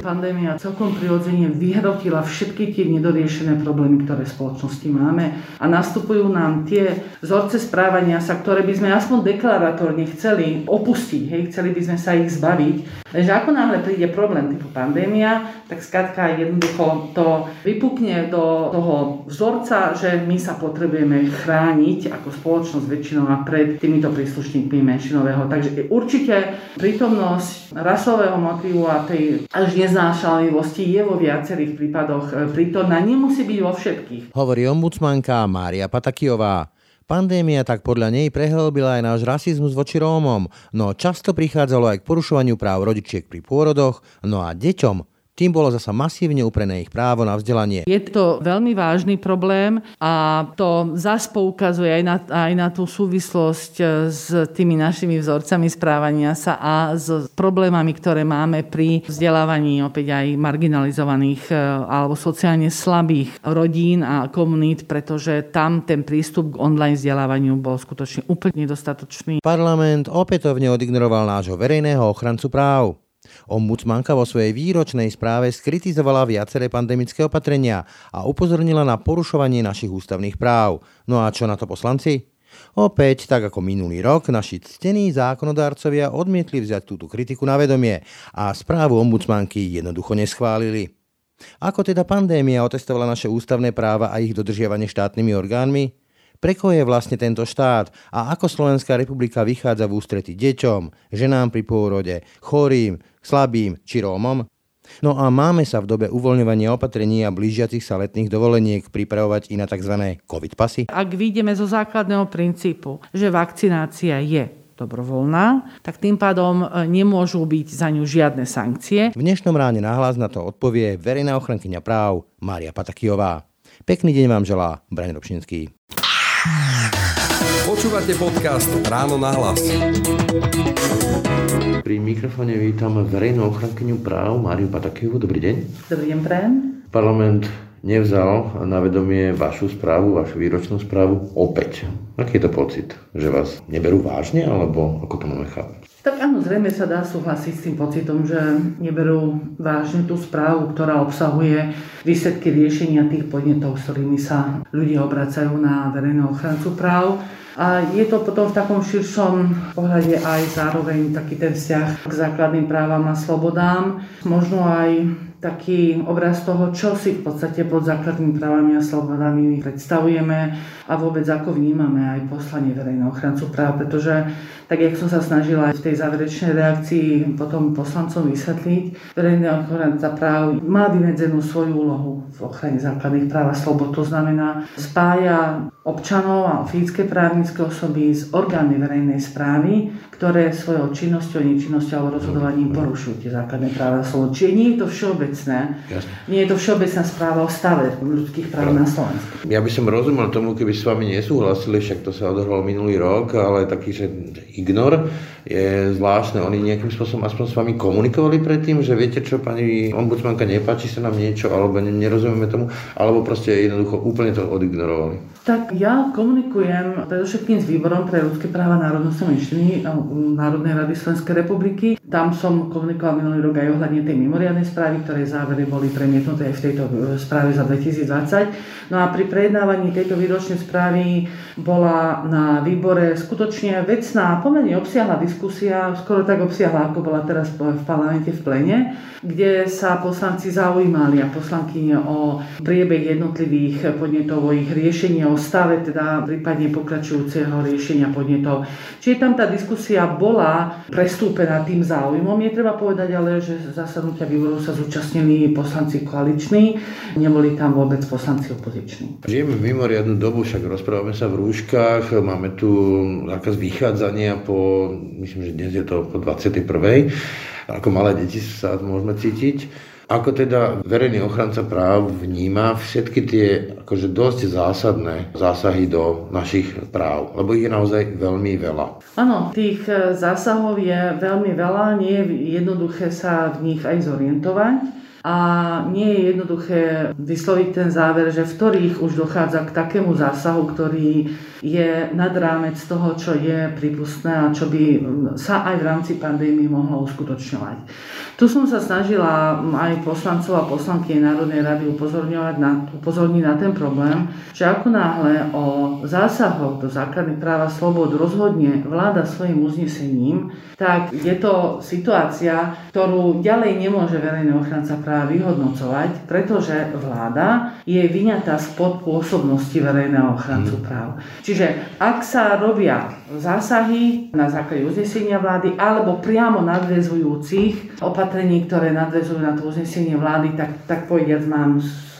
Pandémia celkom prirodzene vyhrotila všetky tie nedoriešené problémy, ktoré v spoločnosti máme a nastupujú nám tie vzorce správania sa, ktoré by sme aspoň deklaratórne chceli opustiť, hej, chceli by sme sa ich zbaviť. Lenže ako náhle príde problém typu pandémia, tak skrátka jednoducho to vypukne do toho vzorca, že my sa potrebujeme chrániť ako spoločnosť väčšinou a pred týmito príslušníkmi menšinového. Takže určite prítomnosť rasového motivu a tej až neznášanlivosti je vo viacerých prípadoch e, prítomná, nemusí byť vo všetkých. Hovorí ombudsmanka Mária Patakijová. Pandémia tak podľa nej prehlbila aj náš rasizmus voči Rómom, no často prichádzalo aj k porušovaniu práv rodičiek pri pôrodoch, no a deťom tým bolo zasa masívne uprené ich právo na vzdelanie. Je to veľmi vážny problém a to zas poukazuje aj na, aj na tú súvislosť e, s tými našimi vzorcami správania sa a s problémami, ktoré máme pri vzdelávaní opäť aj marginalizovaných e, alebo sociálne slabých rodín a komunít, pretože tam ten prístup k online vzdelávaniu bol skutočne úplne nedostatočný. Parlament opätovne odignoroval nášho verejného ochrancu práv. Ombudsmanka vo svojej výročnej správe skritizovala viaceré pandemické opatrenia a upozornila na porušovanie našich ústavných práv. No a čo na to poslanci? Opäť, tak ako minulý rok, naši ctení zákonodárcovia odmietli vziať túto kritiku na vedomie a správu ombudsmanky jednoducho neschválili. Ako teda pandémia otestovala naše ústavné práva a ich dodržiavanie štátnymi orgánmi? Preko je vlastne tento štát a ako Slovenská republika vychádza v ústrety deťom, ženám pri pôrode, chorým, slabým či Rómom? No a máme sa v dobe uvoľňovania opatrení a blížiacich sa letných dovoleniek pripravovať i na tzv. COVID pasy? Ak vyjdeme zo základného princípu, že vakcinácia je dobrovoľná, tak tým pádom e, nemôžu byť za ňu žiadne sankcie. V dnešnom ráne nahlas na to odpovie verejná ochrankyňa práv Mária Patakijová. Pekný deň vám želá Braň Robšinský. Počúvate podcast Ráno na hlas. Pri mikrofóne vítam verejnú ochrankyňu práv Máriu Patakivu. Dobrý deň. Dobrý deň, prajem. Parlament nevzal na vedomie vašu správu, vašu výročnú správu opäť. Aký je to pocit? Že vás neberú vážne, alebo ako to máme chápať? Tak áno, zrejme sa dá súhlasiť s tým pocitom, že neberú vážne tú správu, ktorá obsahuje výsledky riešenia tých podnetov, s ktorými sa ľudia obracajú na verejného ochrancu práv. A je to potom v takom širšom pohľade aj zároveň taký ten vzťah k základným právam a slobodám. Možno aj taký obraz toho, čo si v podstate pod základnými právami a slobodami predstavujeme a vôbec ako vnímame aj poslanie verejného ochrancu práv, pretože tak, jak som sa snažila v tej záverečnej reakcii potom poslancom vysvetliť, verejný ochranca práv má vymedzenú svoju úlohu v ochrane základných práv a slobod. To znamená, spája občanov a fyzické právnické osoby s orgánmi verejnej správy, ktoré svojou činnosťou, nečinnosťou alebo rozhodovaním porušujú tie základné práva a slobody. Čiže nie je to všeobecné. Jasne. Nie je to všeobecná správa o stave ľudských práv na Slovensku. Ja by som rozumel tomu, keby s vami nesúhlasili, však to sa odohralo minulý rok, ale taký, že ignor je zvláštne. Oni nejakým spôsobom aspoň s vami komunikovali predtým, že viete čo, pani ombudsmanka, nepáči sa nám niečo, alebo nerozumieme tomu, alebo proste jednoducho úplne to odignorovali. Tak ja komunikujem predovšetkým s Výborom pre ľudské práva národnosti menšiny Národnej rady Slovenskej republiky. Tam som komunikoval minulý rok aj ohľadne tej mimoriadnej správy, ktoré závery boli premietnuté aj v tejto e, správe za 2020. No a pri prejednávaní tejto výročnej správy bola na výbore skutočne vecná, pomerne obsiahla diskusia, skoro tak obsiahla, ako bola teraz v parlamente v plene, kde sa poslanci zaujímali a poslankyne o priebeh jednotlivých podnetov, o ich riešení, o stave teda prípadne pokračujúceho riešenia podnetov. Čiže tam tá diskusia bola prestúpená tým záujmom. Je treba povedať ale, že zasadnutia výboru sa zúčastnili poslanci koaliční, neboli tam vôbec poslanci opoziční. Žijeme v mimoriadnú dobu, však rozprávame sa v rúškach, máme tu zákaz vychádzania po, myslím, že dnes je to po 21. Ako malé deti sa môžeme cítiť. Ako teda verejný ochranca práv vníma všetky tie akože dosť zásadné zásahy do našich práv? Lebo ich je naozaj veľmi veľa. Áno, tých e, zásahov je veľmi veľa, nie je jednoduché sa v nich aj zorientovať a nie je jednoduché vysloviť ten záver, že v ktorých už dochádza k takému zásahu, ktorý je nad rámec toho, čo je prípustné a čo by sa aj v rámci pandémie mohlo uskutočňovať. Tu som sa snažila aj poslancov a poslanky Národnej rady upozorňovať na, upozorniť na ten problém, že ako náhle o zásahoch do základných práv a slobod rozhodne vláda svojim uznesením, tak je to situácia, ktorú ďalej nemôže verejný ochranca práva vyhodnocovať, pretože vláda je vyňatá spod pôsobnosti verejného ochrancu mhm. práv. Čiže ak sa robia zásahy na základe uznesenia vlády alebo priamo nadvezujúcich opatrení, ktoré nadvezujú na to uznesenie vlády, tak, tak povediac mám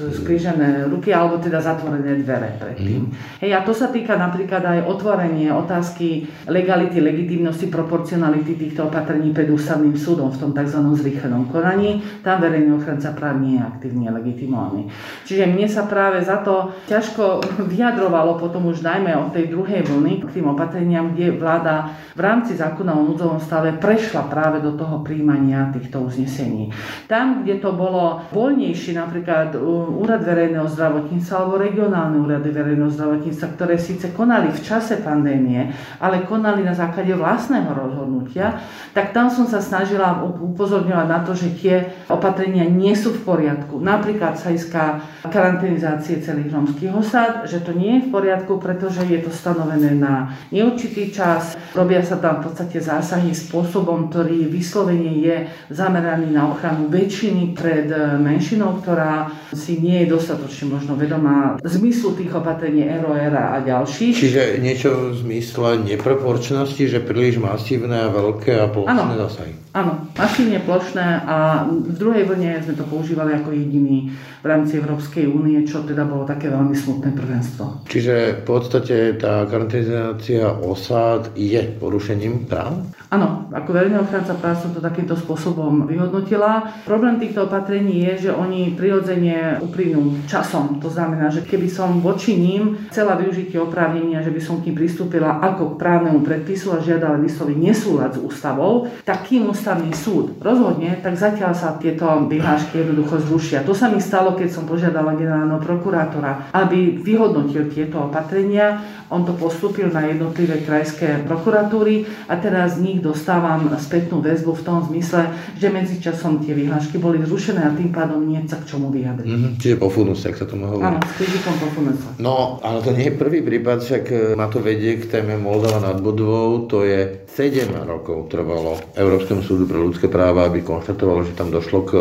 skrížené ruky alebo teda zatvorené dvere predtým. Mm. Hej, a to sa týka napríklad aj otvorenie otázky legality, legitimnosti, proporcionality týchto opatrení pred ústavným súdom v tom tzv. zrýchlenom konaní. Tam verejný ochranca práv nie je aktívne legitimovaný. Čiže mne sa práve za to ťažko vyjadrovalo potom už najmä od tej druhej vlny k tým opatreniam, kde vláda v rámci zákona o núdzovom stave prešla práve do toho príjmania týchto uznesení. Tam, kde to bolo voľnejšie, napríklad úrad verejného zdravotníctva alebo regionálne úrady verejného zdravotníctva, ktoré síce konali v čase pandémie, ale konali na základe vlastného rozhodnutia, tak tam som sa snažila upozorňovať na to, že tie opatrenia nie sú v poriadku. Napríklad sa iská karanténizácie celých romských osad, že to nie je v poriadku, pretože je to stanovené na neurčitý čas, robia sa tam v podstate zásahy spôsobom, ktorý vyslovene je zameraný na ochranu väčšiny pred menšinou, ktorá si nie je dostatočne možno vedomá zmyslu tých opatrení ROR a ďalších. Čiže niečo v zmysle neproporčnosti, že príliš masívne a veľké a plošné zasahy. Áno, masívne plošné a v druhej vlne sme to používali ako jediný v rámci Európskej únie, čo teda bolo také veľmi smutné prvenstvo. Čiže v podstate tá karanténizácia osád je porušením práv? Áno, ako verejný ochranca práv som to takýmto spôsobom vyhodnotila. Problém týchto opatrení je, že oni prirodzene uplynú časom. To znamená, že keby som voči ním chcela využiť oprávnenia, že by som k ním pristúpila ako k právnemu predpisu a žiadala vysloviť nesúlad s ústavou, tak kým ústavný súd rozhodne, tak zatiaľ sa tieto vyhlášky jednoducho zrušia. To sa mi stalo, keď som požiadala generálneho prokurátora, aby vyhodnotil tieto opatrenia. On to postúpil na jednotlivé krajské prokuratúry a teraz z nich dostávam spätnú väzbu v tom zmysle, že medzičasom tie vyhlášky boli zrušené a tým pádom nie sa k čomu vyjadriť. Mm-hmm, čiže pofunus, ak sa tomu hovorí. Áno, s fyzikom pofunus. No, ale to nie je prvý prípad, však e, ma to vedie k téme Moldova nad Budvou, to je 7 rokov trvalo Európskemu súdu pre ľudské práva, aby konštatovalo, že tam došlo k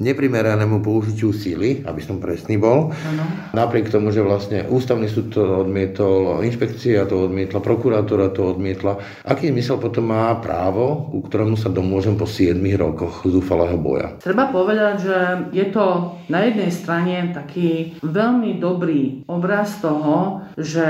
neprimeranému použitiu síly, aby som presný bol. Ano. Napriek tomu, že vlastne ústavný súd to odmietol, inšpekcia to odmietla, prokurátora to odmietla. Aký zmysel potom má právo, ku ktorému sa domôžem po 7 rokoch zúfalého boja? Treba povedať, že je to na jednej strane taký veľmi dobrý obraz toho, že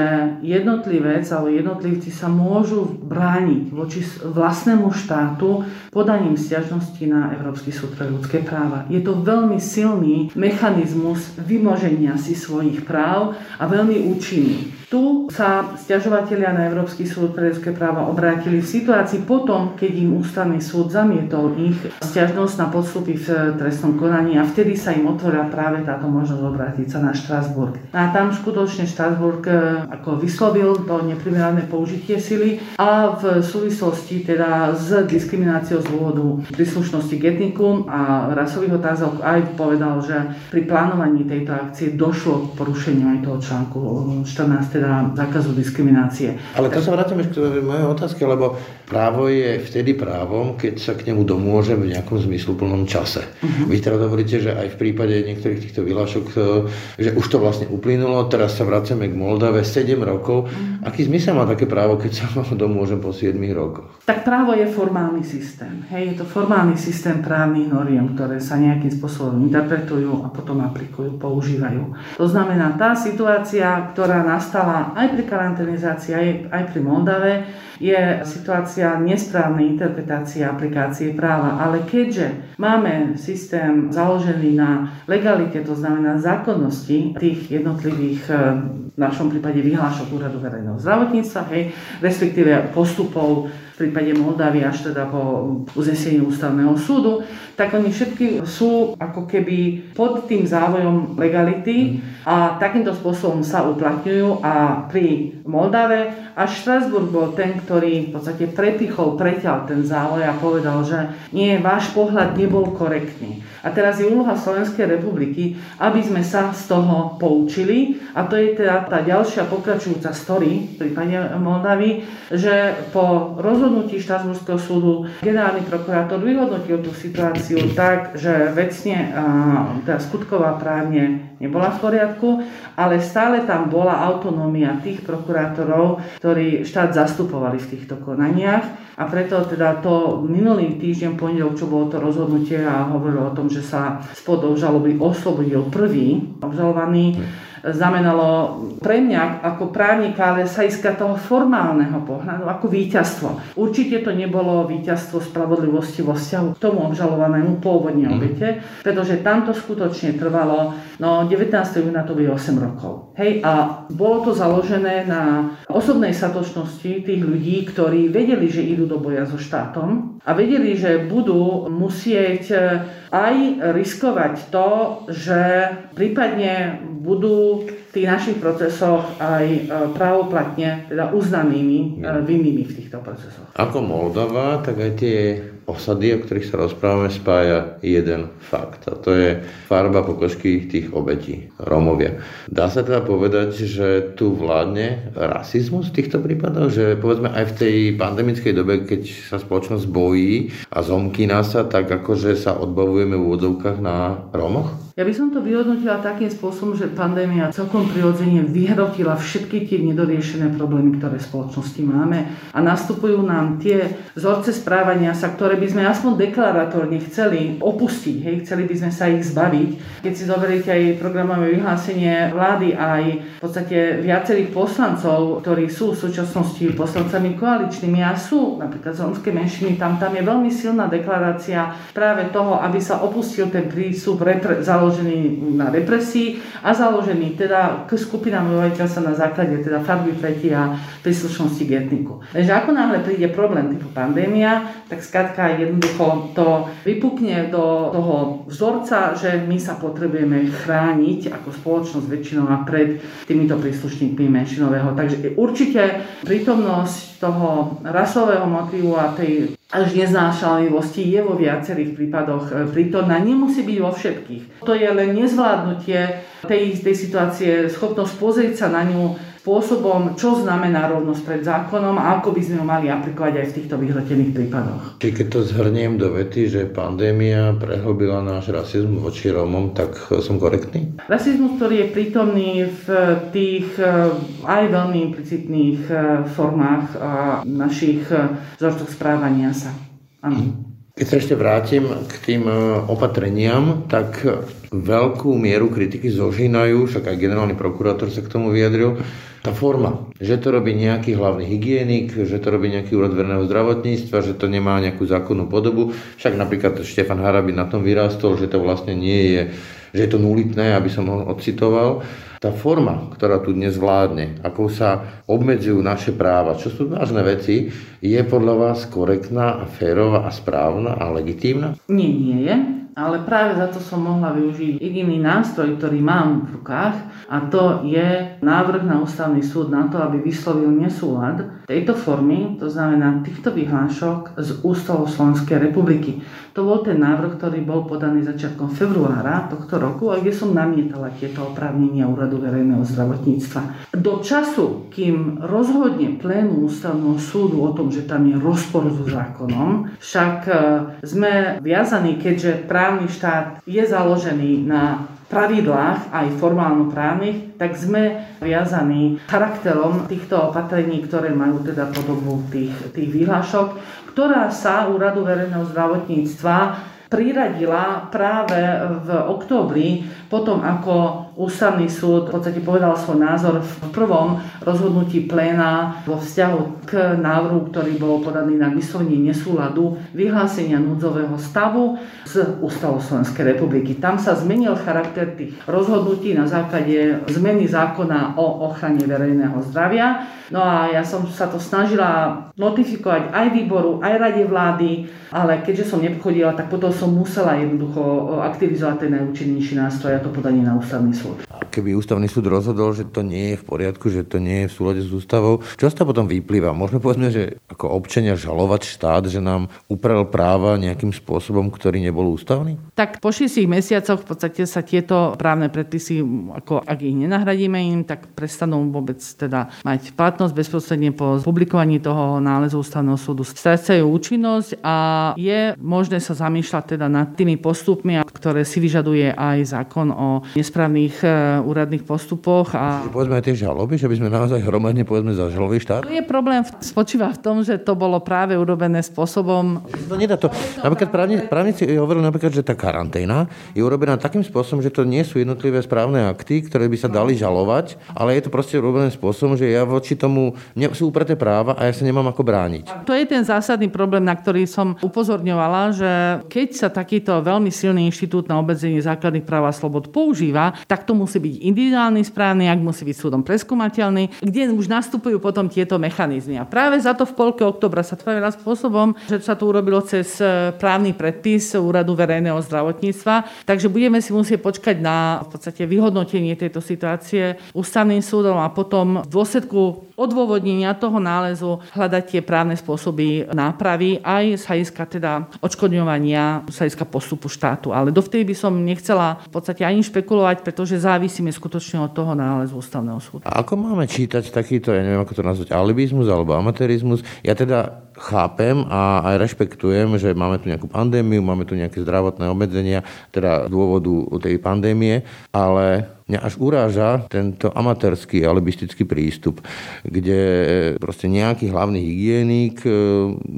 jednotlivec alebo jednotlivci sa môžu brániť voči vlastnému štátu podaním stiažnosti na Európsky súd pre ľudské práva. Je to veľmi silný mechanizmus vymoženia si svojich práv a veľmi účinný. Tu sa stiažovateľia na Európsky súd pre ľudské práva obrátili v situácii potom, keď im ústavný súd zamietol ich stiažnosť na podstupy v trestnom konaní a vtedy sa im otvorila práve táto možnosť obrátiť sa na Štrasburg. A tam skutočne Štrasburg e, ako vyslovil to neprimerané použitie sily a v súvislosti teda s diskrimináciou z dôvodu príslušnosti k etnikum a rasových otázok aj povedal, že pri plánovaní tejto akcie došlo k porušeniu aj toho článku 14 teda zákazu diskriminácie. Ale to sa vrátime k mojej otázke, lebo právo je vtedy právom, keď sa k nemu domôžem v nejakom zmysluplnom čase. Uh-huh. Vy teda hovoríte, že aj v prípade niektorých týchto vyhlášok, e, že už to vlastne uplynulo, teraz sa vraceme k Moldave 7 rokov. Uh-huh. Aký zmysel má také právo, keď sa domôžem po 7 rokoch? Tak právo je formálny systém. Hej, je to formálny systém právnych noriem, ktoré sa nejakým spôsobom interpretujú a potom aplikujú, používajú. To znamená, tá situácia, ktorá nastala stala aj pri karanténizácii, aj, aj pri Moldave, je situácia nesprávnej interpretácie aplikácie práva. Ale keďže máme systém založený na legalite, to znamená zákonnosti tých jednotlivých eh, v našom prípade vyhlášok úradu verejného zdravotníctva, hej, respektíve postupov prípade Moldavy až teda po uznesení ústavného súdu, tak oni všetky sú ako keby pod tým závojom legality a takýmto spôsobom sa uplatňujú a pri Moldave až Štrasburg bol ten, ktorý v podstate prepichol, preťal ten závoj a povedal, že nie, váš pohľad nebol korektný. A teraz je úloha Slovenskej republiky, aby sme sa z toho poučili. A to je teda tá ďalšia pokračujúca story v prípade Moldavy, že po rozhodnutí Štrasburského súdu generálny prokurátor vyhodnotil tú situáciu tak, že vecne, teda skutková právne nebola v poriadku, ale stále tam bola autonómia tých prokurátorov, ktorí štát zastupovali v týchto konaniach. A preto teda to minulý týždeň pondelok, čo bolo to rozhodnutie a hovorilo o tom, že sa spod obžaloby oslobodil prvý obžalovaný, znamenalo pre mňa ako právnika, ale sa iska toho formálneho pohľadu, ako víťazstvo. Určite to nebolo víťazstvo spravodlivosti vo vzťahu k tomu obžalovanému pôvodne mhm. obete, pretože tamto skutočne trvalo, no 19. júna to bude 8 rokov. Hej, a bolo to založené na osobnej satočnosti tých ľudí, ktorí vedeli, že idú do boja so štátom a vedeli, že budú musieť aj riskovať to, že prípadne budú v tých našich procesoch aj e, právoplatne teda uznanými e, vinnými v týchto procesoch. Ako Moldova, tak aj tie osady, o ktorých sa rozprávame, spája jeden fakt. A to je farba pokožky tých obetí, Rómovia. Dá sa teda povedať, že tu vládne rasizmus v týchto prípadoch? Že povedzme aj v tej pandemickej dobe, keď sa spoločnosť bojí a zomkína sa, tak akože sa odbavujeme v úvodovkách na Rómoch? Ja by som to vyhodnotila takým spôsobom, že pandémia celkom prirodzene vyhrotila všetky tie nedoriešené problémy, ktoré v spoločnosti máme a nastupujú nám tie vzorce správania sa, ktoré by sme aspoň deklaratórne chceli opustiť, hej, chceli by sme sa ich zbaviť. Keď si zoberiete aj programové vyhlásenie vlády, aj v podstate viacerých poslancov, ktorí sú v súčasnosti poslancami koaličnými a sú napríklad z menšiny, tam, tam je veľmi silná deklarácia práve toho, aby sa opustil ten prístup repre- založený na represii a založený teda k skupinám obyvateľstva na základe teda farby pleti a príslušnosti k etniku. Takže ako náhle príde problém typu pandémia, tak skrátka jednoducho to vypukne do toho vzorca, že my sa potrebujeme chrániť ako spoločnosť väčšinou a pred týmito príslušníkmi menšinového. Takže určite prítomnosť toho rasového motivu a tej až neznášanlivosti je vo viacerých prípadoch e, prítomná. Nemusí byť vo všetkých. To je len nezvládnutie tej, tej situácie, schopnosť pozrieť sa na ňu spôsobom, čo znamená rovnosť pred zákonom a ako by sme ho mali aplikovať aj v týchto vyhrotených prípadoch. Čiže keď to zhrniem do vety, že pandémia prehlbila náš rasizmus voči Rómom, tak som korektný? Rasizmus, ktorý je prítomný v tých eh, aj veľmi implicitných eh, formách našich eh, vzorcoch správania sa. Áno. Mhm. Keď sa ešte vrátim k tým opatreniam, tak veľkú mieru kritiky zožínajú, však aj generálny prokurátor sa k tomu vyjadril, tá forma, že to robí nejaký hlavný hygienik, že to robí nejaký úrad verného zdravotníctva, že to nemá nejakú zákonnú podobu. Však napríklad Štefan Harabin na tom vyrástol, že to vlastne nie je, že je to nulitné, aby som ho odcitoval. Tá forma, ktorá tu dnes vládne, ako sa obmedzujú naše práva, čo sú vážne veci, je podľa vás korektná a férová a správna a legitímna? Nie, nie je ale práve za to som mohla využiť jediný nástroj, ktorý mám v rukách a to je návrh na ústavný súd na to, aby vyslovil nesúlad tejto formy, to znamená týchto vyhlášok z ústavou Slovenskej republiky. To bol ten návrh, ktorý bol podaný začiatkom februára tohto roku a kde som namietala tieto oprávnenia Úradu verejného zdravotníctva. Do času, kým rozhodne plénu ústavného súdu o tom, že tam je rozpor so zákonom, však e, sme viazaní, keďže právny štát je založený na pravidlách, aj formálno právnych, tak sme viazaní charakterom týchto opatrení, ktoré majú teda podobu tých, tých vyhlášok, ktorá sa Úradu verejného zdravotníctva priradila práve v októbri, potom ako ústavný súd v podstate povedal svoj názor v prvom rozhodnutí pléna vo vzťahu k návrhu, ktorý bol podaný na vyslovenie nesúladu vyhlásenia núdzového stavu z Ústavou Slovenskej republiky. Tam sa zmenil charakter tých rozhodnutí na základe zmeny zákona o ochrane verejného zdravia. No a ja som sa to snažila notifikovať aj výboru, aj rade vlády, ale keďže som nepochodila, tak potom som musela jednoducho aktivizovať ten najúčinnejší nástroj a to podanie na ústavný súd. Keby ústavný súd rozhodol, že to nie je v poriadku, že to nie je v súlade s ústavou, čo toho potom vyplýva? Môžeme povedať, že ako občania žalovať štát, že nám uprel práva nejakým spôsobom, ktorý nebol ústavný? Tak po šiestich mesiacoch v podstate sa tieto právne predpisy, ako ak ich nenahradíme im, tak prestanú vôbec teda mať platnosť bezprostredne po publikovaní toho nálezu ústavného súdu. Strácajú účinnosť a je možné sa zamýšľať teda nad tými postupmi, ktoré si vyžaduje aj zákon o nesprávnych e, úradných postupoch. A... Čiže povedzme aj tie žaloby, že by sme naozaj hromadne povedzme zažalovali štát? To je problém, spočíva v tom, že to bolo práve urobené spôsobom... No nedá to. Napríklad právni, právnici hovorili napríklad, že tá karanténa je urobená takým spôsobom, že to nie sú jednotlivé správne akty, ktoré by sa dali žalovať, ale je to proste urobené spôsobom, že ja voči tomu mne sú upreté práva a ja sa nemám ako brániť. To je ten zásadný problém, na ktorý som upozorňovala, že keď sa takýto veľmi silný inštitút na obmedzenie základných práv a slobod používa, tak to musí byť individuálny správny, ak musí byť súdom preskúmateľný, kde už nastupujú potom tieto mechanizmy. A práve za to v polke oktobra sa tvorila spôsobom, že sa to urobilo cez e, právny predpis Úradu verejného zdravotníctva. Takže budeme si musieť počkať na v podstate vyhodnotenie tejto situácie ústavným súdom a potom v dôsledku odôvodnenia toho nálezu hľadať tie právne spôsoby nápravy aj z hľadiska teda odškodňovania, z hľadiska postupu štátu. Ale dovtedy by som nechcela v podstate ani špekulovať, pretože závisíme skutočne od toho nálezu ústavného súdu. A ako máme čítať takýto, ja neviem, ako to nazvať, alibizmus alebo amatérizmus? Ja teda chápem a aj rešpektujem, že máme tu nejakú pandémiu, máme tu nejaké zdravotné obmedzenia, teda z dôvodu tej pandémie, ale mňa až uráža tento amatérský alibistický prístup, kde proste nejaký hlavný hygienik e,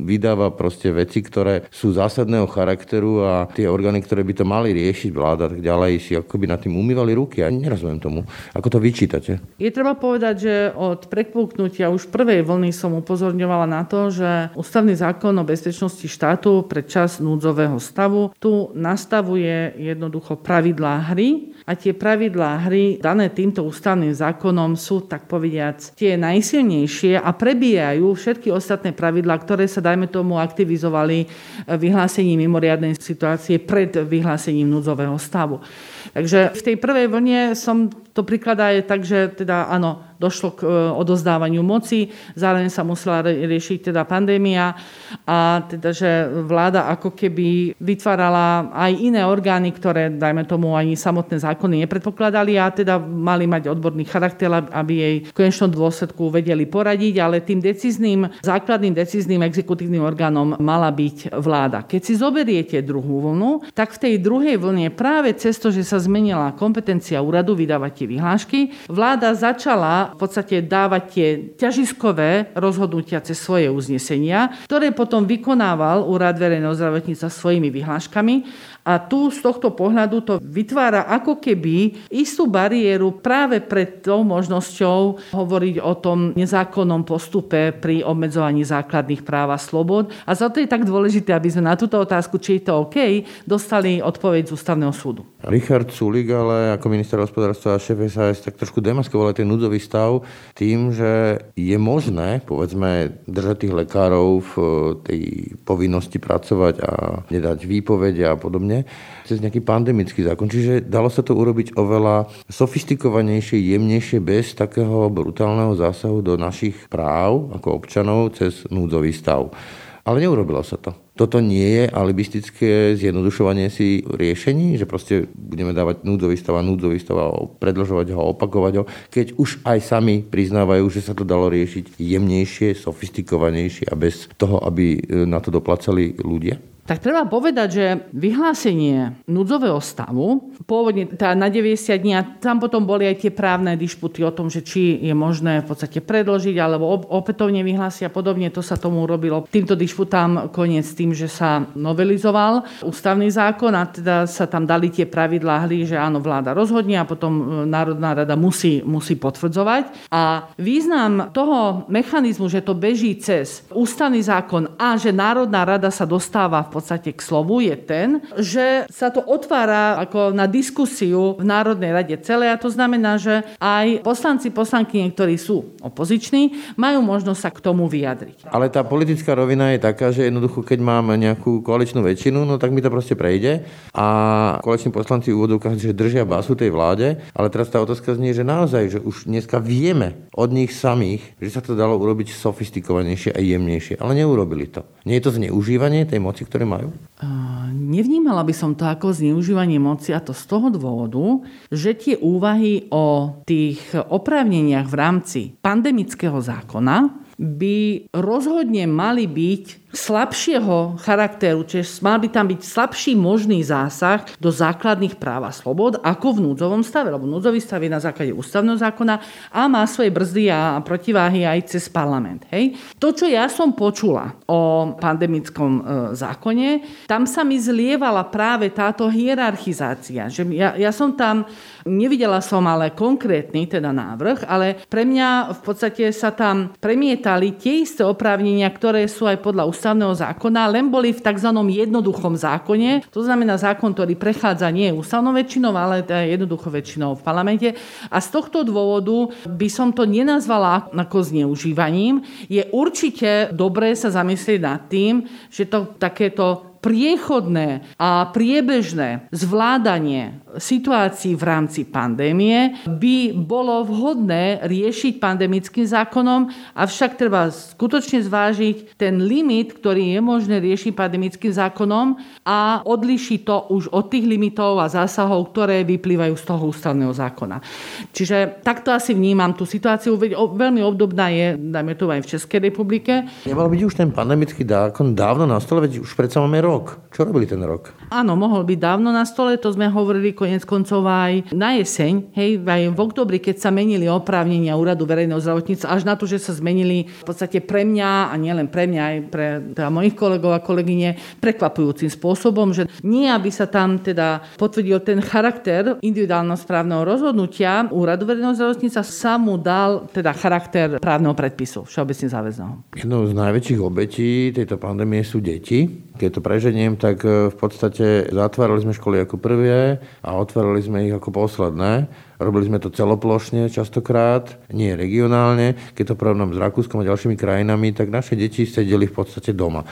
vydáva proste veci, ktoré sú zásadného charakteru a tie orgány, ktoré by to mali riešiť, vláda tak ďalej, si akoby nad tým umývali ruky. Ja nerozumiem tomu. Ako to vyčítate? Je treba povedať, že od prepuknutia už prvej vlny som upozorňovala na to, že Ústavný zákon o bezpečnosti štátu pre čas núdzového stavu tu nastavuje jednoducho pravidlá hry a tie pravidlá hry dané týmto ústavným zákonom sú, tak povediac, tie najsilnejšie a prebíjajú všetky ostatné pravidlá, ktoré sa, dajme tomu, aktivizovali vyhlásením mimoriadnej situácie pred vyhlásením núdzového stavu. Takže v tej prvej vlne som to prikladá je tak, že teda áno, došlo k e, odozdávaniu moci, zároveň sa musela riešiť teda pandémia a teda, že vláda ako keby vytvárala aj iné orgány, ktoré, dajme tomu, ani samotné zákony nepredpokladali a teda mali mať odborný charakter, aby jej v konečnom dôsledku vedeli poradiť, ale tým decízným, základným decízným exekutívnym orgánom mala byť vláda. Keď si zoberiete druhú vlnu, tak v tej druhej vlne práve cez to, že sa zmenila kompetencia úradu vydávať tie vyhlášky. Vláda začala v podstate dávať tie ťažiskové rozhodnutia cez svoje uznesenia, ktoré potom vykonával Úrad verejného zdravotníctva svojimi vyhláškami a tu z tohto pohľadu to vytvára ako keby istú bariéru práve pred tou možnosťou hovoriť o tom nezákonnom postupe pri obmedzovaní základných práv a slobod. A za to je tak dôležité, aby sme na túto otázku, či je to OK, dostali odpoveď z ústavného súdu. Richard Sulik, ale ako minister hospodárstva a šéf SAS tak trošku demaskoval ten núdzový stav tým, že je možné, povedzme, držať tých lekárov v tej povinnosti pracovať a nedať výpovede a podobne podobne, cez nejaký pandemický zákon. Čiže dalo sa to urobiť oveľa sofistikovanejšie, jemnejšie, bez takého brutálneho zásahu do našich práv ako občanov cez núdzový stav. Ale neurobilo sa to. Toto nie je alibistické zjednodušovanie si riešení, že proste budeme dávať núdzový stav a núdzový stav a predlžovať ho, opakovať ho, keď už aj sami priznávajú, že sa to dalo riešiť jemnejšie, sofistikovanejšie a bez toho, aby na to doplacali ľudia? Tak treba povedať, že vyhlásenie núdzového stavu, pôvodne tá na 90 dní, a tam potom boli aj tie právne dišputy o tom, že či je možné v podstate predložiť alebo opätovne vyhlásiť a podobne, to sa tomu urobilo týmto dišputám koniec tým, že sa novelizoval ústavný zákon a teda sa tam dali tie pravidlá hry, že áno, vláda rozhodne a potom e, Národná rada musí, musí potvrdzovať. A význam toho mechanizmu, že to beží cez ústavný zákon a že Národná rada sa dostáva v podstate k slovu, je ten, že sa to otvára ako na diskusiu v Národnej rade celé a to znamená, že aj poslanci, poslanky, ktorí sú opoziční, majú možnosť sa k tomu vyjadriť. Ale tá politická rovina je taká, že jednoducho, keď máme nejakú koaličnú väčšinu, no tak mi to proste prejde a koaliční poslanci úvodovkách, že držia basu tej vláde, ale teraz tá otázka znie, že naozaj, že už dneska vieme od nich samých, že sa to dalo urobiť sofistikovanejšie a jemnejšie, ale neurobili to. Nie je to zneužívanie tej moci, ktoré majú? Nevnímala by som to ako zneužívanie moci a to z toho dôvodu, že tie úvahy o tých oprávneniach v rámci pandemického zákona by rozhodne mali byť slabšieho charakteru, čiže mal by tam byť slabší možný zásah do základných práv a slobod ako v núdzovom stave, lebo núdzový stav je na základe ústavného zákona a má svoje brzdy a protiváhy aj cez parlament. Hej. To, čo ja som počula o pandemickom e, zákone, tam sa mi zlievala práve táto hierarchizácia. Že ja, ja som tam, nevidela som ale konkrétny teda návrh, ale pre mňa v podstate sa tam premietali tie isté oprávnenia, ktoré sú aj podľa ústavného zákona, len boli v tzv. jednoduchom zákone. To znamená zákon, ktorý prechádza nie ústavnou väčšinou, ale jednoducho väčšinou v parlamente. A z tohto dôvodu by som to nenazvala ako zneužívaním. Je určite dobré sa zamyslieť nad tým, že to takéto priechodné a priebežné zvládanie situácií v rámci pandémie by bolo vhodné riešiť pandemickým zákonom, avšak treba skutočne zvážiť ten limit, ktorý je možné riešiť pandemickým zákonom a odlišiť to už od tých limitov a zásahov, ktoré vyplývajú z toho ústavného zákona. Čiže takto asi vnímam tú situáciu. Veľmi obdobná je, dajme to aj v Českej republike. Nemal byť už ten pandemický zákon dávno na stole, veď už predsa máme rok. Čo robili ten rok? Áno, mohol byť dávno na stole, to sme hovorili konec koncov aj na jeseň, hej, aj v oktobri, keď sa menili oprávnenia úradu verejného zdravotníctva, až na to, že sa zmenili v podstate pre mňa a nielen pre mňa, aj pre teda mojich kolegov a kolegyne prekvapujúcim spôsobom, že nie, aby sa tam teda potvrdil ten charakter individuálneho správneho rozhodnutia úradu verejného zdravotníctva, sa mu dal teda charakter právneho predpisu, všeobecne záväzného. Jednou z najväčších obetí tejto pandémie sú deti keď to preženiem, tak e, v podstate zatvárali sme školy ako prvé a otvárali sme ich ako posledné. Robili sme to celoplošne častokrát, nie regionálne. Keď to porovnám s Rakúskom a ďalšími krajinami, tak naše deti sedeli v podstate doma.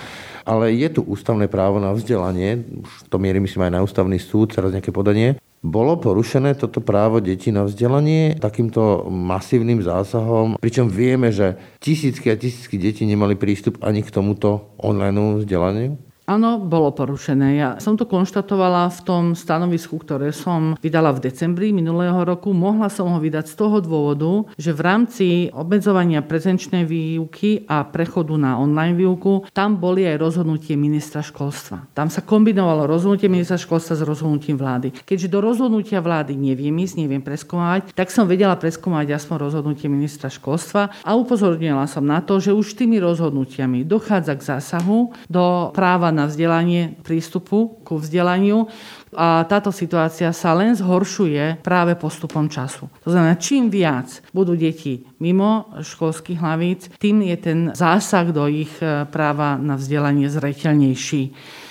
Ale je tu ústavné právo na vzdelanie, už to mierí myslím aj na ústavný súd, teraz nejaké podanie. Bolo porušené toto právo detí na vzdelanie takýmto masívnym zásahom, pričom vieme, že tisícky a tisícky detí nemali prístup ani k tomuto online vzdelaniu? Áno, bolo porušené. Ja som to konštatovala v tom stanovisku, ktoré som vydala v decembri minulého roku. Mohla som ho vydať z toho dôvodu, že v rámci obmedzovania prezenčnej výuky a prechodu na online výuku, tam boli aj rozhodnutie ministra školstva. Tam sa kombinovalo rozhodnutie ministra školstva s rozhodnutím vlády. Keďže do rozhodnutia vlády neviem ísť, neviem preskúmať, tak som vedela preskúmať aspoň rozhodnutie ministra školstva a upozornila som na to, že už tými rozhodnutiami dochádza k zásahu do práva na na vzdelanie prístupu ku vzdelaniu a táto situácia sa len zhoršuje práve postupom času. To znamená, čím viac budú deti mimo školských hlavíc, tým je ten zásah do ich e, práva na vzdelanie zreteľnejší.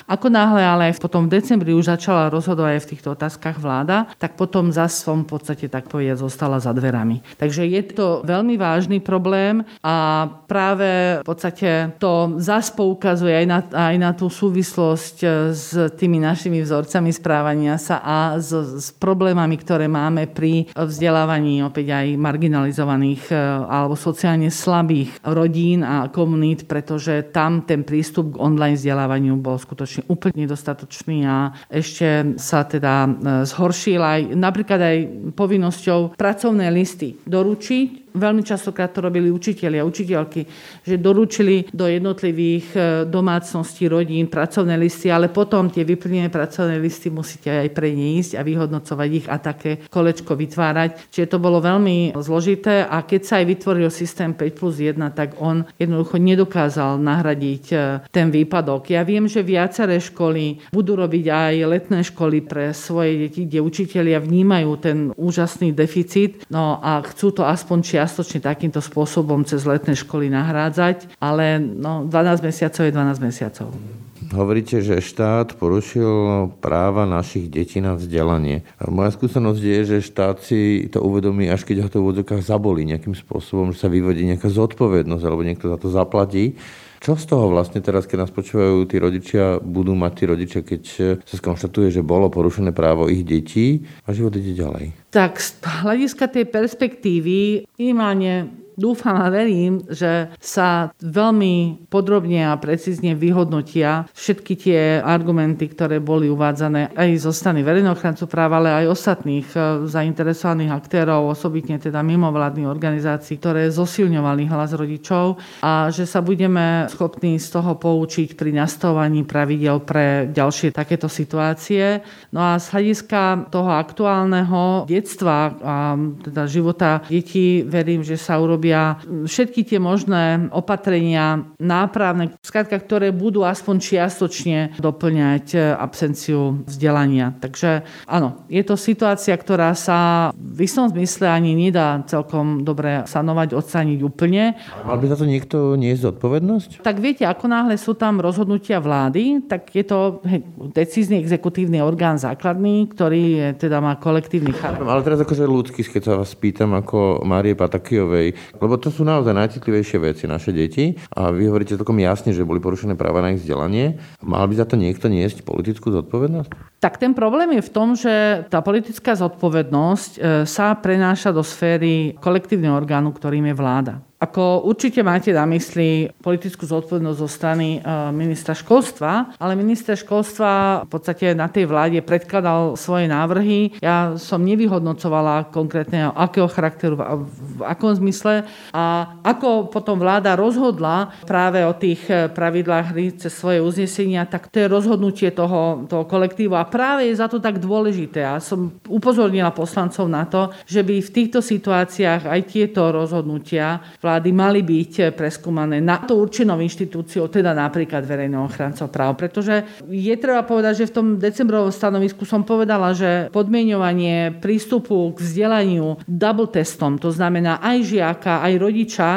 Ako náhle ale aj potom v decembri už začala rozhodovať aj v týchto otázkach vláda, tak potom zase som v podstate tak povedať zostala za dverami. Takže je to veľmi vážny problém a práve v podstate to zase poukazuje aj na, aj na tú súvislosť s tými našimi vzorcami správania sa a s, s problémami, ktoré máme pri vzdelávaní opäť aj marginalizovaných e, alebo sociálne slabých rodín a komunít, pretože tam ten prístup k online vzdelávaniu bol skutočne skutočne úplne nedostatočný a ešte sa teda e, zhoršil aj napríklad aj povinnosťou pracovné listy doručiť veľmi častokrát to robili učiteľi a učiteľky, že doručili do jednotlivých e, domácností, rodín pracovné listy, ale potom tie vyplnené pracovné listy musíte aj preniesť a vyhodnocovať ich a také kolečko vytvárať. Čiže to bolo veľmi zložité a keď sa aj vytvoril systém 5 plus 1, tak on jednoducho nedokázal nahradiť e, ten výpadok. Ja viem, že viaceré školy budú robiť aj letné školy pre svoje deti, kde učitelia vnímajú ten úžasný deficit no a chcú to aspoň čiastočne takýmto spôsobom cez letné školy nahrádzať, ale no, 12 mesiacov je 12 mesiacov. Hovoríte, že štát porušil práva našich detí na vzdelanie. Moja skúsenosť je, že štát si to uvedomí, až keď ho to v úvodzokách zabolí nejakým spôsobom, že sa vyvodí nejaká zodpovednosť alebo niekto za to zaplatí. Čo z toho vlastne teraz, keď nás počúvajú tí rodičia, budú mať tí rodičia, keď sa skonštatuje, že bolo porušené právo ich detí a život ide ďalej? Tak z hľadiska tej perspektívy minimálne dúfam a verím, že sa veľmi podrobne a precízne vyhodnotia všetky tie argumenty, ktoré boli uvádzané aj zo strany verejnochrancu práva, ale aj ostatných e, zainteresovaných aktérov, osobitne teda mimovládnych organizácií, ktoré zosilňovali hlas rodičov a že sa budeme schopní z toho poučiť pri nastavovaní pravidel pre ďalšie takéto situácie. No a z hľadiska toho aktuálneho detstva a teda života detí verím, že sa urobí robia všetky tie možné opatrenia nápravné, skrátka, ktoré budú aspoň čiastočne doplňať e, absenciu vzdelania. Takže áno, je to situácia, ktorá sa v istom zmysle ani nedá celkom dobre sanovať, odstrániť úplne. Mal by za to niekto niesť zodpovednosť? Tak viete, ako náhle sú tam rozhodnutia vlády, tak je to decízny exekutívny orgán základný, ktorý je, teda má kolektívny charakter. Ale teraz akože ľudský, keď sa vás pýtam ako Márie Patakijovej, lebo to sú naozaj najcitlivejšie veci naše deti a vy hovoríte celkom jasne, že boli porušené práva na ich vzdelanie. Mal by za to niekto niesť politickú zodpovednosť? Tak ten problém je v tom, že tá politická zodpovednosť e, sa prenáša do sféry kolektívneho orgánu, ktorým je vláda. Ako určite máte na mysli politickú zodpovednosť zo strany e, ministra školstva, ale minister školstva v podstate na tej vláde predkladal svoje návrhy. Ja som nevyhodnocovala konkrétne akého charakteru, v akom zmysle a ako potom vláda rozhodla práve o tých e, pravidlách hry cez svoje uznesenia, tak to je rozhodnutie toho, toho kolektívu a práve je za to tak dôležité. Ja som upozornila poslancov na to, že by v týchto situáciách aj tieto rozhodnutia vlády mali byť preskúmané na to určenou inštitúciou, teda napríklad verejného ochrancov práv. Pretože je treba povedať, že v tom decembrovom stanovisku som povedala, že podmienovanie prístupu k vzdelaniu double testom, to znamená aj žiaka, aj rodiča,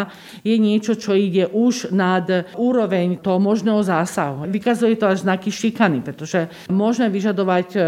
je niečo, čo ide už nad úroveň toho možného zásahu. Vykazuje to až znaky šikany, pretože môžeme vyžadovať e,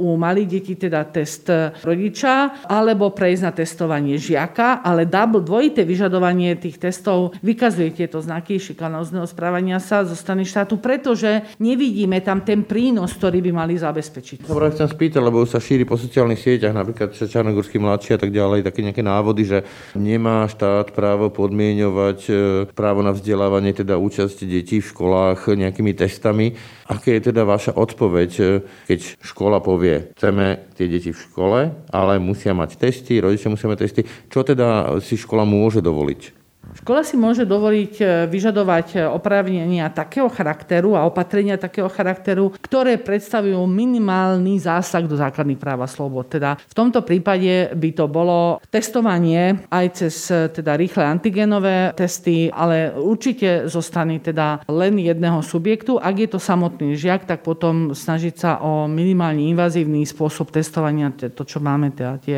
u malých detí teda test rodiča alebo prejsť na testovanie žiaka, ale double dvojité vyžadovanie vykonávanie tých testov vykazuje tieto znaky šikanózneho správania sa zo strany štátu, pretože nevidíme tam ten prínos, ktorý by mali zabezpečiť. Dobre, chcem spýtať, lebo sa šíri po sociálnych sieťach, napríklad Čarnogorský mladší a tak ďalej, také nejaké návody, že nemá štát právo podmienovať e, právo na vzdelávanie, teda účasť detí v školách nejakými testami. Aké je teda vaša odpoveď, e, keď škola povie, chceme tie deti v škole, ale musia mať testy, rodičia musia mať testy. Čo teda si škola môže dovoliť? Škola si môže dovoliť e, vyžadovať e, oprávnenia takého charakteru a opatrenia takého charakteru, ktoré predstavujú minimálny zásah do základných práv a slobod. Teda v tomto prípade by to bolo testovanie aj cez e, teda rýchle antigenové testy, ale určite zo strany teda len jedného subjektu. Ak je to samotný žiak, tak potom snažiť sa o minimálne invazívny spôsob testovania, to čo máme teda tie...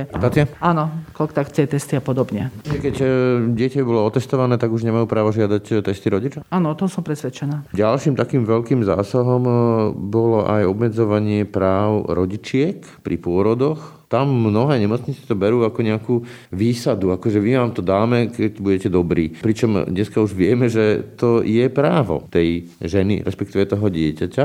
Áno, kontakcie testy a podobne. Keď dieťa bolo otestované, tak už nemajú právo žiadať eh, testy rodiča? Áno, o tom som presvedčená. Ďalším takým veľkým zásahom eh, bolo aj obmedzovanie práv rodičiek pri pôrodoch tam mnohé nemocnice to berú ako nejakú výsadu, akože vy vám to dáme, keď budete dobrí. Pričom dneska už vieme, že to je právo tej ženy, respektíve toho dieťaťa.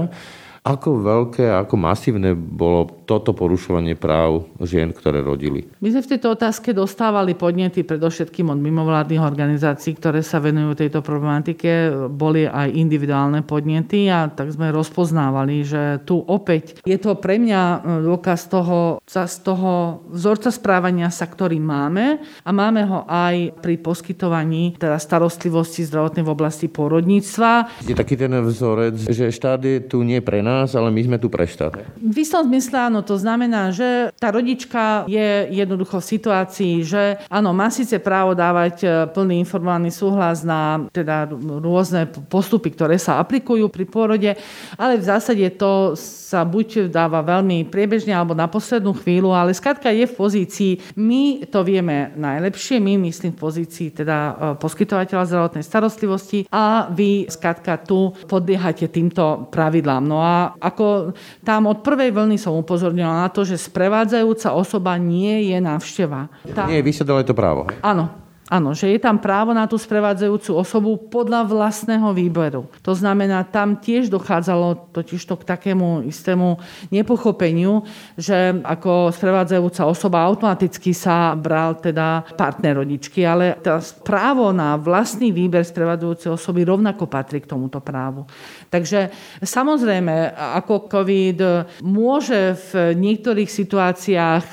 Ako veľké a ako masívne bolo toto porušovanie práv žien, ktoré rodili? My sme v tejto otázke dostávali podnety predovšetkým od mimovládnych organizácií, ktoré sa venujú tejto problematike. Boli aj individuálne podnety a tak sme rozpoznávali, že tu opäť je to pre mňa e, dôkaz toho, z toho vzorca správania sa, ktorý máme a máme ho aj pri poskytovaní teda starostlivosti zdravotnej v oblasti porodníctva. Je taký ten vzorec, že štát je tu nie pre nás, nás, ale my sme tu pre štát. V istom zmysle áno, to znamená, že tá rodička je jednoducho v situácii, že áno, má síce právo dávať e, plný informovaný súhlas na teda rôzne postupy, ktoré sa aplikujú pri pôrode, ale v zásade to sa buď dáva veľmi priebežne alebo na poslednú chvíľu, ale skrátka je v pozícii, my to vieme najlepšie, my myslím v pozícii teda e, poskytovateľa zdravotnej starostlivosti a vy skrátka tu podliehate týmto pravidlám. No a ako tam od prvej vlny som upozornila na to, že sprevádzajúca osoba nie je návšteva. Tá... Nie, vy ste dali to právo. Áno, Áno, že je tam právo na tú sprevádzajúcu osobu podľa vlastného výberu. To znamená, tam tiež dochádzalo totižto k takému istému nepochopeniu, že ako sprevádzajúca osoba automaticky sa bral teda partner rodičky, ale právo na vlastný výber sprevádzajúcej osoby rovnako patrí k tomuto právu. Takže samozrejme, ako COVID môže v niektorých situáciách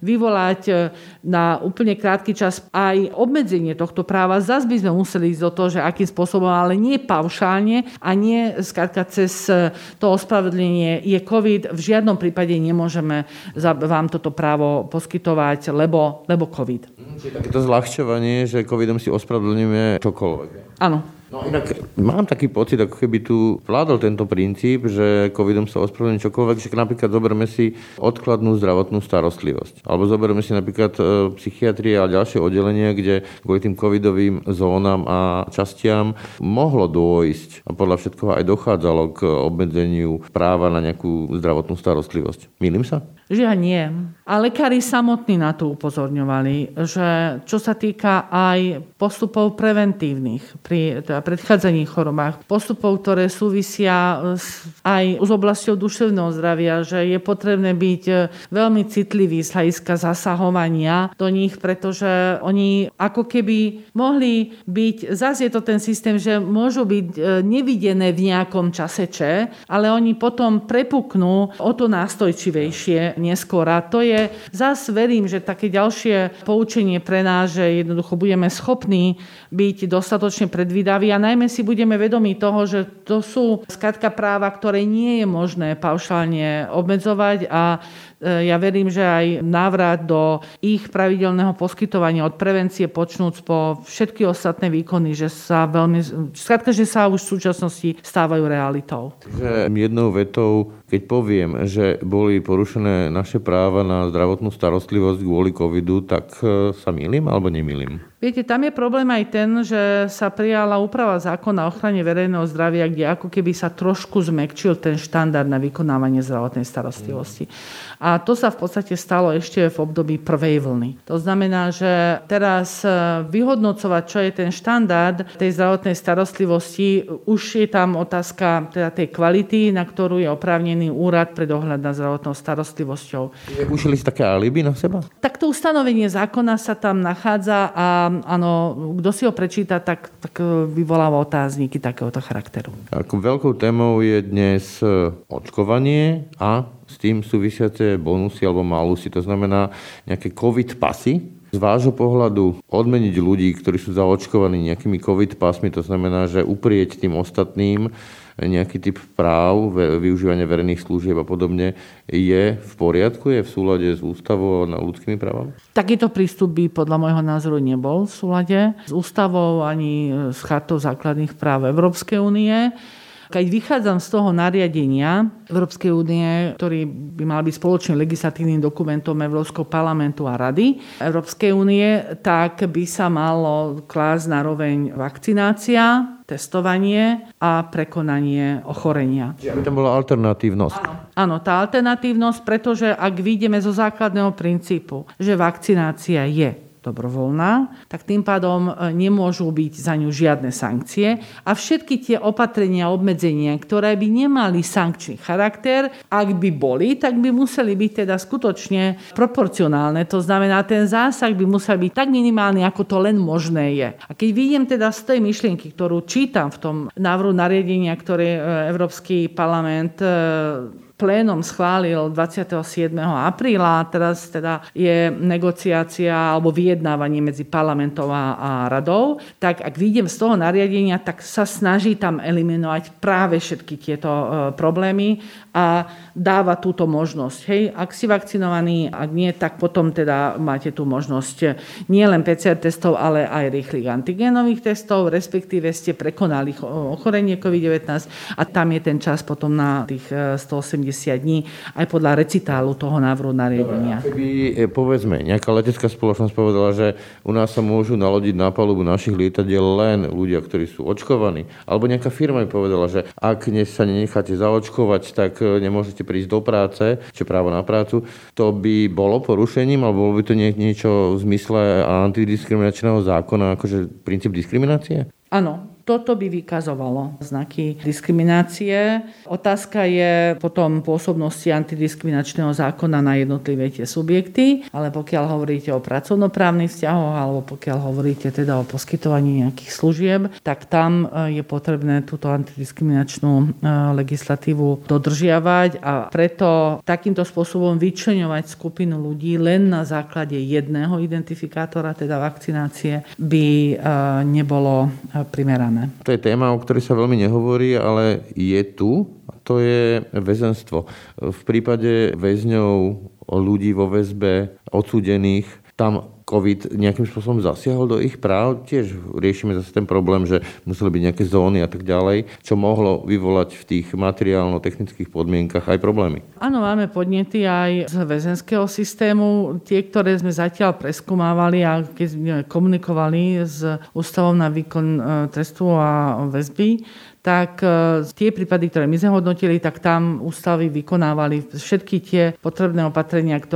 vyvolať na úplne krátky čas aj obmedzenie tohto práva. Zas by sme museli ísť do toho, že akým spôsobom, ale nie paušálne a nie skrátka cez to ospravedlenie je COVID. V žiadnom prípade nemôžeme vám toto právo poskytovať, lebo, lebo COVID. Čiže takéto zľahčovanie, že COVIDom si ospravedlňujeme čokoľvek. Áno. No inak mám taký pocit, ako keby tu vládol tento princíp, že covidom sa ospravedlní čokoľvek, že napríklad zoberme si odkladnú zdravotnú starostlivosť. Alebo zoberme si napríklad e, psychiatrie a ďalšie oddelenia, kde kvôli tým covidovým zónam a častiam mohlo dôjsť a podľa všetkoho aj dochádzalo k obmedzeniu práva na nejakú zdravotnú starostlivosť. Milím sa? Žiaľ nie. A lekári samotní na to upozorňovali, že čo sa týka aj postupov preventívnych pri teda predchádzaní chorobách, postupov, ktoré súvisia aj s oblasťou duševného zdravia, že je potrebné byť veľmi citlivý z hľadiska zasahovania do nich, pretože oni ako keby mohli byť, zase je to ten systém, že môžu byť e, nevidené v nejakom čase, ale oni potom prepuknú o to nástojčivejšie neskôr. A to je, zás verím, že také ďalšie poučenie pre nás, že jednoducho budeme schopní byť dostatočne predvídaví a najmä si budeme vedomi toho, že to sú skratka práva, ktoré nie je možné paušálne obmedzovať a ja verím, že aj návrat do ich pravidelného poskytovania od prevencie počnúc po všetky ostatné výkony, že sa veľmi, skratka, že sa už v súčasnosti stávajú realitou. Takže jednou vetou keď poviem, že boli porušené naše práva na zdravotnú starostlivosť kvôli covidu, tak e, sa milím alebo nemilím? Viete, tam je problém aj ten, že sa prijala úprava zákona o ochrane verejného zdravia, kde ako keby sa trošku zmekčil ten štandard na vykonávanie zdravotnej starostlivosti. A to sa v podstate stalo ešte v období prvej vlny. To znamená, že teraz e, vyhodnocovať, čo je ten štandard tej zdravotnej starostlivosti, už je tam otázka teda tej kvality, na ktorú je oprávnený úrad pre dohľad nad zdravotnou starostlivosťou. Ušili si také alibi na seba? Tak to ustanovenie zákona sa tam nachádza a áno, kto si ho prečíta, tak, tak e, vyvoláva otázniky takéhoto charakteru. Ako veľkou témou je dnes e, očkovanie a s tým súvisiace bonusy alebo malusy, to znamená nejaké COVID pasy, z vášho pohľadu odmeniť ľudí, ktorí sú zaočkovaní nejakými COVID pasmi, to znamená, že uprieť tým ostatným nejaký typ práv, využívania verejných služieb a podobne, je v poriadku, je v súlade s ústavou a ľudskými právami? Takýto prístup by podľa môjho názoru nebol v súlade s ústavou ani s chartou základných práv Európskej únie. Keď vychádzam z toho nariadenia Európskej únie, ktorý by mal byť spoločným legislatívnym dokumentom Európskeho parlamentu a rady Európskej únie, tak by sa malo klásť naroveň vakcinácia, testovanie a prekonanie ochorenia. Aby tam bola alternatívnosť. Áno, áno, tá alternatívnosť, pretože ak vyjdeme zo základného princípu, že vakcinácia je dobrovoľná, tak tým pádom e, nemôžu byť za ňu žiadne sankcie a všetky tie opatrenia, obmedzenia, ktoré by nemali sankčný charakter, ak by boli, tak by museli byť teda skutočne proporcionálne. To znamená, ten zásah by musel byť tak minimálny, ako to len možné je. A keď vidím teda z tej myšlienky, ktorú čítam v tom návrhu nariadenia, ktoré e, Európsky parlament e, plénom schválil 27. apríla, teraz teda je negociácia alebo vyjednávanie medzi parlamentom a, a radou, tak ak vidím z toho nariadenia, tak sa snaží tam eliminovať práve všetky tieto e, problémy a dáva túto možnosť. Hej, ak si vakcinovaný, ak nie, tak potom teda máte tú možnosť nie len PCR testov, ale aj rýchlych antigénových testov, respektíve ste prekonali ochorenie COVID-19 a tam je ten čas potom na tých 180 e, 90 dní aj podľa recitálu toho návrhu nariadenia. Keby, e, povedzme, nejaká letecká spoločnosť povedala, že u nás sa môžu nalodiť na palubu našich lietadiel len ľudia, ktorí sú očkovaní, alebo nejaká firma mi povedala, že ak sa nenecháte zaočkovať, tak e, nemôžete prísť do práce, či právo na prácu, to by bolo porušením, alebo bolo by to nie, niečo v zmysle antidiskriminačného zákona, akože princíp diskriminácie? Áno, toto by vykazovalo znaky diskriminácie. Otázka je potom pôsobnosti antidiskriminačného zákona na jednotlivé tie subjekty, ale pokiaľ hovoríte o pracovnoprávnych vzťahoch alebo pokiaľ hovoríte teda o poskytovaní nejakých služieb, tak tam e, je potrebné túto antidiskriminačnú e, legislatívu dodržiavať a preto takýmto spôsobom vyčleňovať skupinu ľudí len na základe jedného identifikátora, teda vakcinácie, by e, nebolo primerané správne. To je téma, o ktorej sa veľmi nehovorí, ale je tu to je väzenstvo. V prípade väzňov, ľudí vo väzbe, odsúdených, tam COVID nejakým spôsobom zasiahol do ich práv. Tiež riešime zase ten problém, že museli byť nejaké zóny a tak ďalej, čo mohlo vyvolať v tých materiálno-technických podmienkach aj problémy. Áno, máme podnety aj z väzenského systému. Tie, ktoré sme zatiaľ preskúmávali a keď sme komunikovali s Ústavom na výkon e, trestu a väzby, tak e, tie prípady, ktoré my sme hodnotili, tak tam ústavy vykonávali všetky tie potrebné opatrenia k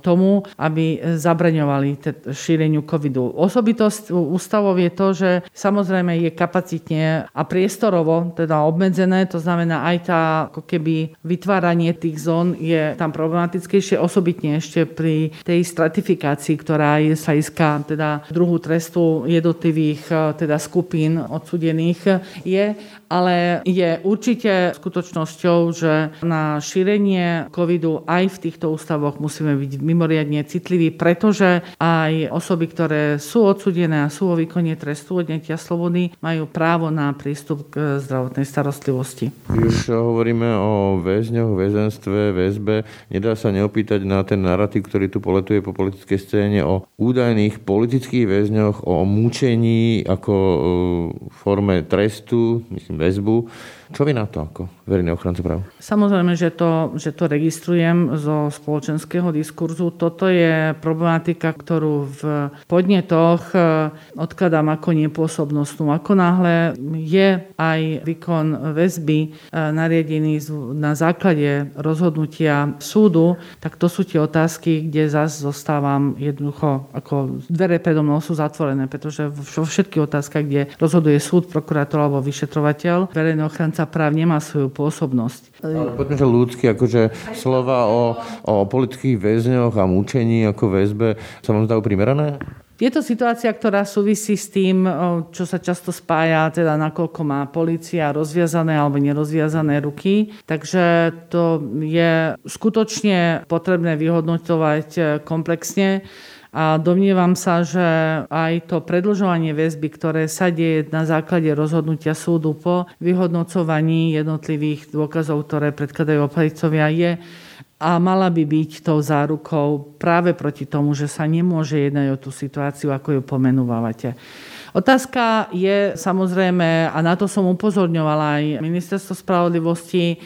tomu, aby zabraňovali šíreniu covidu. Osobitosť ústavov je to, že samozrejme je kapacitne a priestorovo teda obmedzené, to znamená aj tá ako keby vytváranie tých zón je tam problematickejšie, osobitne ešte pri tej stratifikácii, ktorá je sa iská teda druhu trestu jednotlivých e, teda skupín odsudených je ale je určite skutočnosťou, že na šírenie covidu aj v týchto ústavoch musíme byť mimoriadne citliví, pretože aj osoby, ktoré sú odsudené a sú o výkone trestu odnetia slobody, majú právo na prístup k zdravotnej starostlivosti. Už hovoríme o väzňoch, väzenstve, väzbe. Nedá sa neopýtať na ten narratív, ktorý tu poletuje po politickej scéne o údajných politických väzňoch, o mučení ako e, forme trestu, myslím, väzbu. Čo vy na to ako verejný ochranca práv? Samozrejme, že to, že to registrujem zo spoločenského diskurzu. Toto je problematika, ktorú v podnetoch e, odkladám ako nepôsobnostnú. Ako náhle je aj výkon väzby e, nariadený na základe rozhodnutia súdu, tak to sú tie otázky, kde zase zostávam jednoducho ako dvere predo mnou sú zatvorené, pretože vo všetkých otázkach, kde rozhoduje súd, prokurátor alebo vyšetrovateľ, verejný ochranca sa práv nemá svoju pôsobnosť. Ale poďme, že ľudský, akože slova o, o politických väzňoch a mučení ako väzbe sa vám zdajú primerané? Je to situácia, ktorá súvisí s tým, čo sa často spája, teda nakoľko má policia rozviazané alebo nerozviazané ruky. Takže to je skutočne potrebné vyhodnotovať e, komplexne. A domnievam sa, že aj to predlžovanie väzby, ktoré sa deje na základe rozhodnutia súdu po vyhodnocovaní jednotlivých dôkazov, ktoré predkladajú opravicovia, je a mala by byť tou zárukou práve proti tomu, že sa nemôže jednať o tú situáciu, ako ju pomenúvate. Otázka je samozrejme, a na to som upozorňovala aj Ministerstvo spravodlivosti,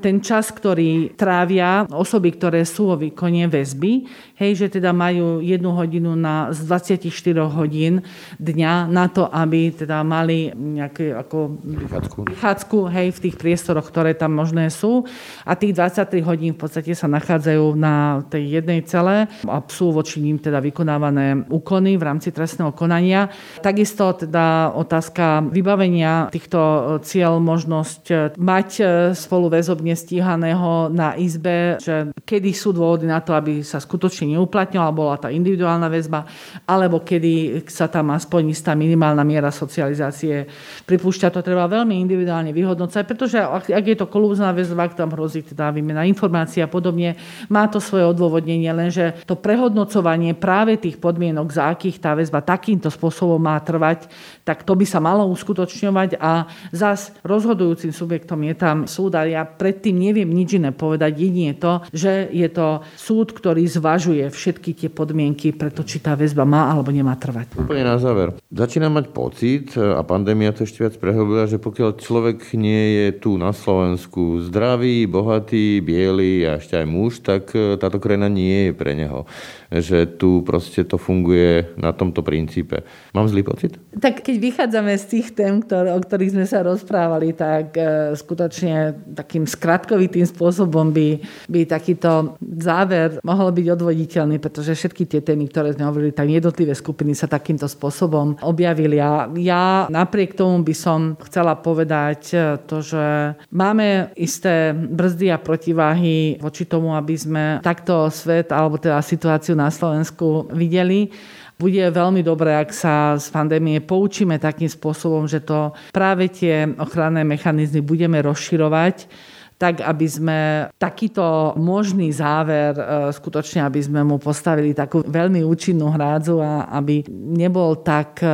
ten čas, ktorý trávia osoby, ktoré sú vo výkone väzby, hej, že teda majú jednu hodinu na, z 24 hodín dňa na to, aby teda mali nejaké ako vychádzku. vychádzku hej, v tých priestoroch, ktoré tam možné sú. A tých 23 hodín v podstate sa nachádzajú na tej jednej cele a sú voči ním teda vykonávané úkony v rámci trestného konania. Takisto teda otázka vybavenia týchto cieľ možnosť mať spolu väzobne stíhaného na izbe, že kedy sú dôvody na to, aby sa skutočne neuplatňovala, bola tá individuálna väzba, alebo kedy sa tam aspoň istá minimálna miera socializácie pripúšťa. To treba veľmi individuálne vyhodnocať, pretože ak je to kolúzna väzba, ak tam hrozí teda výmena informácií a podobne, má to svoje odôvodnenie, lenže to prehodnocovanie práve tých podmienok, za akých tá väzba takýmto spôsobom má trvať, tak to by sa malo uskutočňovať a zas rozhodujúcim subjektom je tam súd a ja predtým neviem nič iné povedať, jedine to, že je to súd, ktorý zvažuje všetky tie podmienky pre to, či tá väzba má alebo nemá trvať. Úplne na záver. Začínam mať pocit, a pandémia to ešte viac prehlbila, že pokiaľ človek nie je tu na Slovensku zdravý, bohatý, biely a ešte aj muž, tak e, táto krajina nie je pre neho. Že tu proste to funguje na tomto princípe. Mám zlý pocit? Tak keď vychádzame z tých tém, ktor- o ktorých sme sa rozprávali, tak e, skutočne takým skratkovitým spôsobom by, by takýto záver mohol byť odvoditeľný, pretože všetky tie témy, ktoré sme hovorili, tak jednotlivé skupiny sa takýmto spôsobom objavili. A ja napriek tomu by som chcela povedať e, to, že máme isté brzdy a protiváhy voči tomu, aby sme takto svet alebo teda situáciu na Slovensku videli bude veľmi dobré, ak sa z pandémie poučíme takým spôsobom, že to práve tie ochranné mechanizmy budeme rozširovať tak aby sme takýto možný záver e, skutočne, aby sme mu postavili takú veľmi účinnú hrádzu a aby nebol tak e,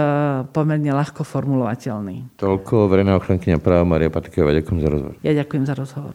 pomerne ľahko formulovateľný. Toľko verejná ochrankyňa práva Maria Patiková. Ďakujem za rozhovor. Ja ďakujem za rozhovor.